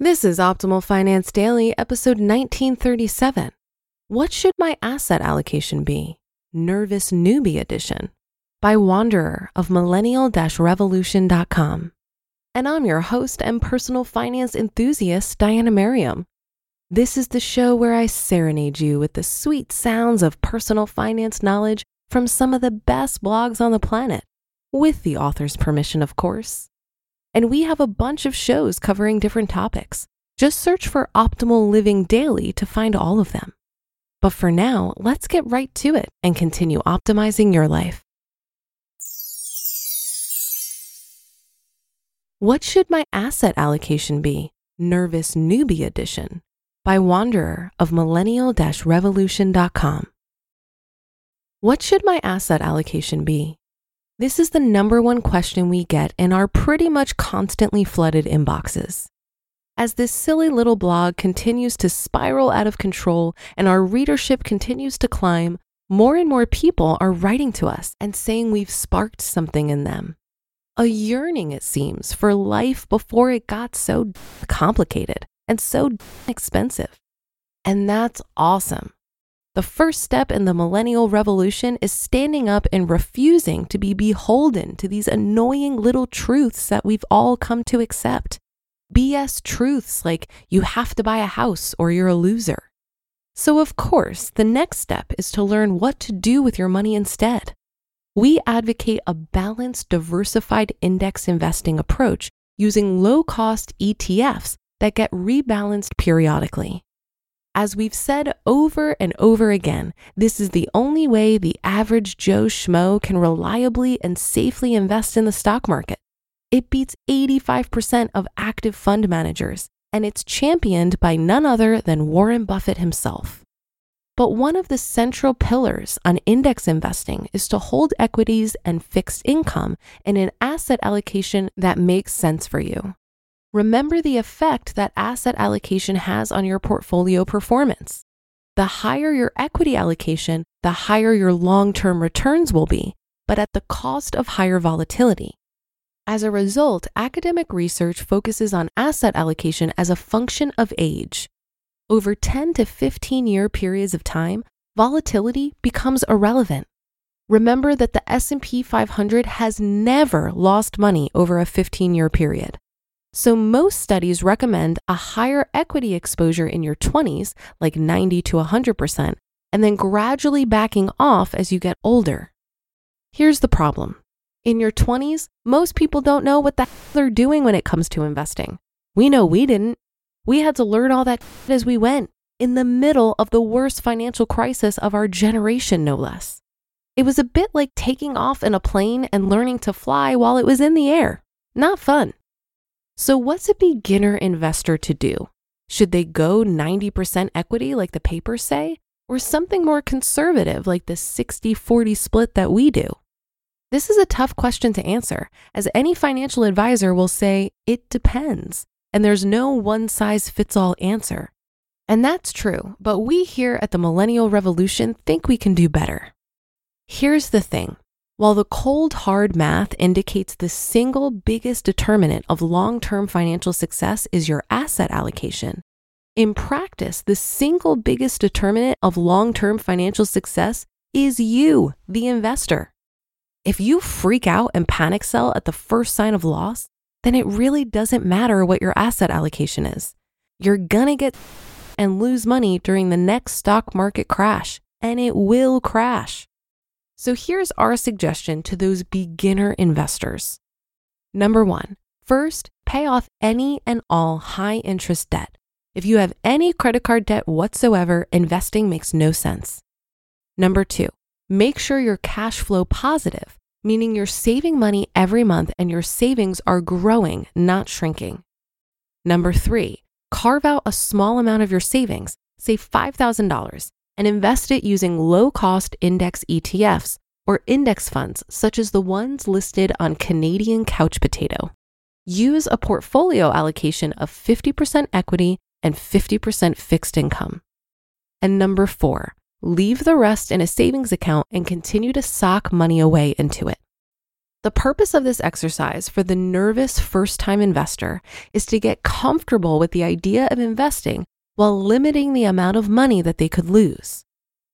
This is Optimal Finance Daily, episode 1937. What should my asset allocation be? Nervous Newbie Edition by Wanderer of millennial revolution.com. And I'm your host and personal finance enthusiast, Diania Merriam. This is the show where I serenade you with the sweet sounds of personal finance knowledge from some of the best blogs on the planet, with the author's permission, of course. And we have a bunch of shows covering different topics. Just search for Optimal Living Daily to find all of them. But for now, let's get right to it and continue optimizing your life. What should my asset allocation be? Nervous Newbie Edition by Wanderer of millennial revolution.com. What should my asset allocation be? This is the number one question we get in our pretty much constantly flooded inboxes. As this silly little blog continues to spiral out of control and our readership continues to climb, more and more people are writing to us and saying we've sparked something in them. A yearning, it seems, for life before it got so complicated and so expensive. And that's awesome. The first step in the millennial revolution is standing up and refusing to be beholden to these annoying little truths that we've all come to accept. BS truths like you have to buy a house or you're a loser. So, of course, the next step is to learn what to do with your money instead. We advocate a balanced, diversified index investing approach using low cost ETFs that get rebalanced periodically. As we've said over and over again, this is the only way the average Joe Schmo can reliably and safely invest in the stock market. It beats 85% of active fund managers, and it's championed by none other than Warren Buffett himself. But one of the central pillars on index investing is to hold equities and fixed income in an asset allocation that makes sense for you remember the effect that asset allocation has on your portfolio performance. The higher your equity allocation, the higher your long term returns will be, but at the cost of higher volatility. As a result, academic research focuses on asset allocation as a function of age. Over 10 to 15 year periods of time, volatility becomes irrelevant. Remember that the S&P 500 has never lost money over a 15 year period. So, most studies recommend a higher equity exposure in your 20s, like 90 to 100%, and then gradually backing off as you get older. Here's the problem in your 20s, most people don't know what the hell they're doing when it comes to investing. We know we didn't. We had to learn all that as we went, in the middle of the worst financial crisis of our generation, no less. It was a bit like taking off in a plane and learning to fly while it was in the air. Not fun. So, what's a beginner investor to do? Should they go 90% equity like the papers say, or something more conservative like the 60 40 split that we do? This is a tough question to answer, as any financial advisor will say it depends, and there's no one size fits all answer. And that's true, but we here at the Millennial Revolution think we can do better. Here's the thing while the cold, hard math indicates the single biggest determinant of long term financial success is your asset allocation, In practice, the single biggest determinant of long term financial success is you, the investor. If you freak out and panic sell at the first sign of loss, then it really doesn't matter what your asset allocation is. You're gonna get and lose money during the next stock market crash, and it will crash. So here's our suggestion to those beginner investors. Number one, first, pay off any and all high interest debt. If you have any credit card debt whatsoever, investing makes no sense. Number two, make sure you're cash flow positive, meaning you're saving money every month and your savings are growing, not shrinking. Number three, carve out a small amount of your savings, say $5,000, and invest it using low cost index ETFs or index funds, such as the ones listed on Canadian Couch Potato. Use a portfolio allocation of 50% equity and 50% fixed income. And number four, leave the rest in a savings account and continue to sock money away into it. The purpose of this exercise for the nervous first time investor is to get comfortable with the idea of investing while limiting the amount of money that they could lose.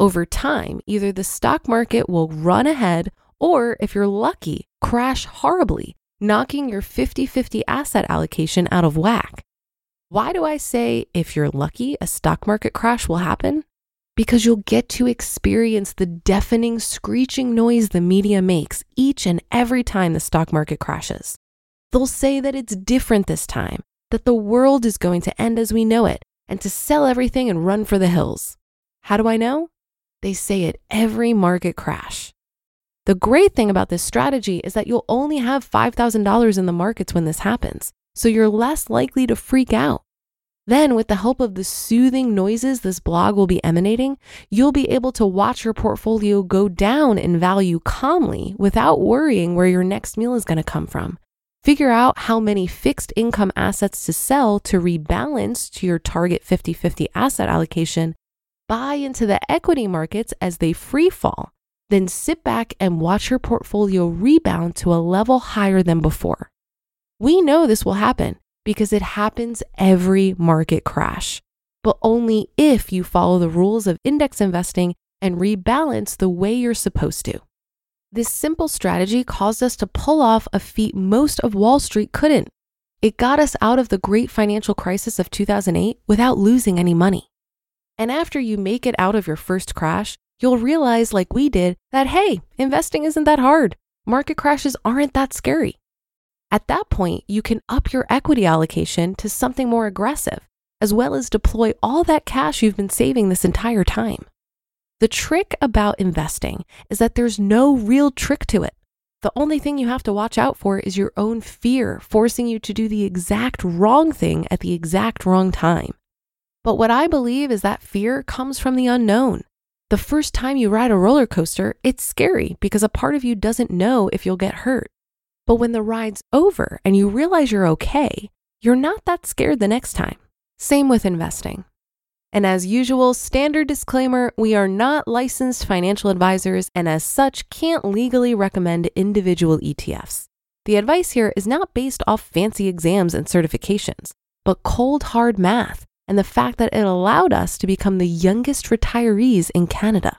Over time, either the stock market will run ahead or, if you're lucky, crash horribly, knocking your 50 50 asset allocation out of whack. Why do I say if you're lucky, a stock market crash will happen? Because you'll get to experience the deafening screeching noise the media makes each and every time the stock market crashes. They'll say that it's different this time, that the world is going to end as we know it, and to sell everything and run for the hills. How do I know? They say it every market crash. The great thing about this strategy is that you'll only have $5,000 in the markets when this happens, so you're less likely to freak out. Then, with the help of the soothing noises this blog will be emanating, you'll be able to watch your portfolio go down in value calmly without worrying where your next meal is going to come from. Figure out how many fixed income assets to sell to rebalance to your target 50 50 asset allocation, buy into the equity markets as they free fall, then sit back and watch your portfolio rebound to a level higher than before. We know this will happen because it happens every market crash, but only if you follow the rules of index investing and rebalance the way you're supposed to. This simple strategy caused us to pull off a feat most of Wall Street couldn't. It got us out of the great financial crisis of 2008 without losing any money. And after you make it out of your first crash, you'll realize, like we did, that hey, investing isn't that hard. Market crashes aren't that scary. At that point, you can up your equity allocation to something more aggressive, as well as deploy all that cash you've been saving this entire time. The trick about investing is that there's no real trick to it. The only thing you have to watch out for is your own fear forcing you to do the exact wrong thing at the exact wrong time. But what I believe is that fear comes from the unknown. The first time you ride a roller coaster, it's scary because a part of you doesn't know if you'll get hurt. But when the ride's over and you realize you're okay, you're not that scared the next time. Same with investing. And as usual, standard disclaimer we are not licensed financial advisors and as such can't legally recommend individual ETFs. The advice here is not based off fancy exams and certifications, but cold hard math and the fact that it allowed us to become the youngest retirees in Canada.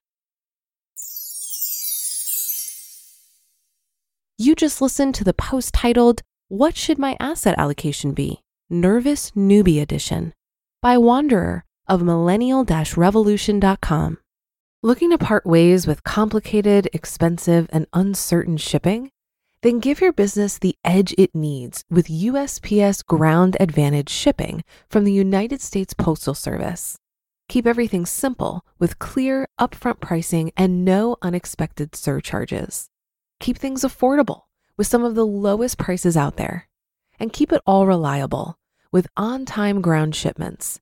You just listened to the post titled, What Should My Asset Allocation Be? Nervous Newbie Edition by Wanderer of millennial revolution.com. Looking to part ways with complicated, expensive, and uncertain shipping? Then give your business the edge it needs with USPS Ground Advantage shipping from the United States Postal Service. Keep everything simple with clear, upfront pricing and no unexpected surcharges. Keep things affordable with some of the lowest prices out there. And keep it all reliable with on time ground shipments.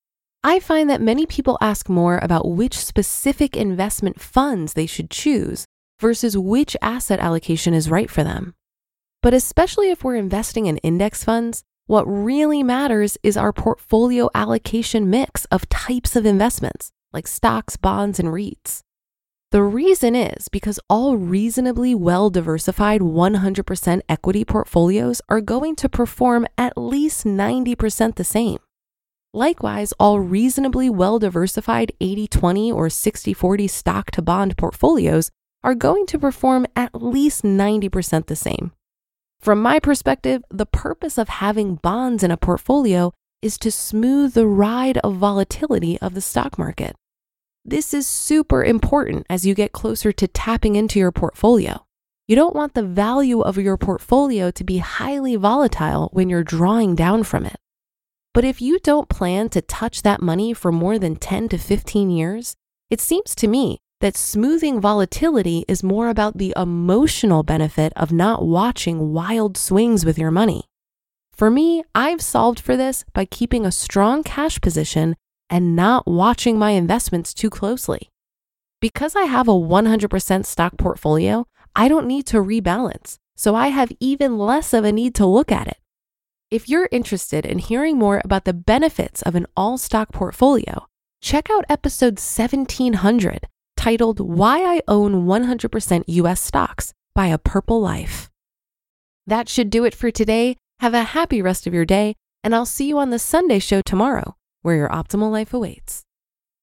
I find that many people ask more about which specific investment funds they should choose versus which asset allocation is right for them. But especially if we're investing in index funds, what really matters is our portfolio allocation mix of types of investments like stocks, bonds, and REITs. The reason is because all reasonably well diversified 100% equity portfolios are going to perform at least 90% the same. Likewise, all reasonably well diversified 80 20 or 60 40 stock to bond portfolios are going to perform at least 90% the same. From my perspective, the purpose of having bonds in a portfolio is to smooth the ride of volatility of the stock market. This is super important as you get closer to tapping into your portfolio. You don't want the value of your portfolio to be highly volatile when you're drawing down from it. But if you don't plan to touch that money for more than 10 to 15 years, it seems to me that smoothing volatility is more about the emotional benefit of not watching wild swings with your money. For me, I've solved for this by keeping a strong cash position and not watching my investments too closely. Because I have a 100% stock portfolio, I don't need to rebalance, so I have even less of a need to look at it. If you're interested in hearing more about the benefits of an all stock portfolio, check out episode 1700 titled Why I Own 100% US Stocks by A Purple Life. That should do it for today. Have a happy rest of your day, and I'll see you on the Sunday show tomorrow where your optimal life awaits.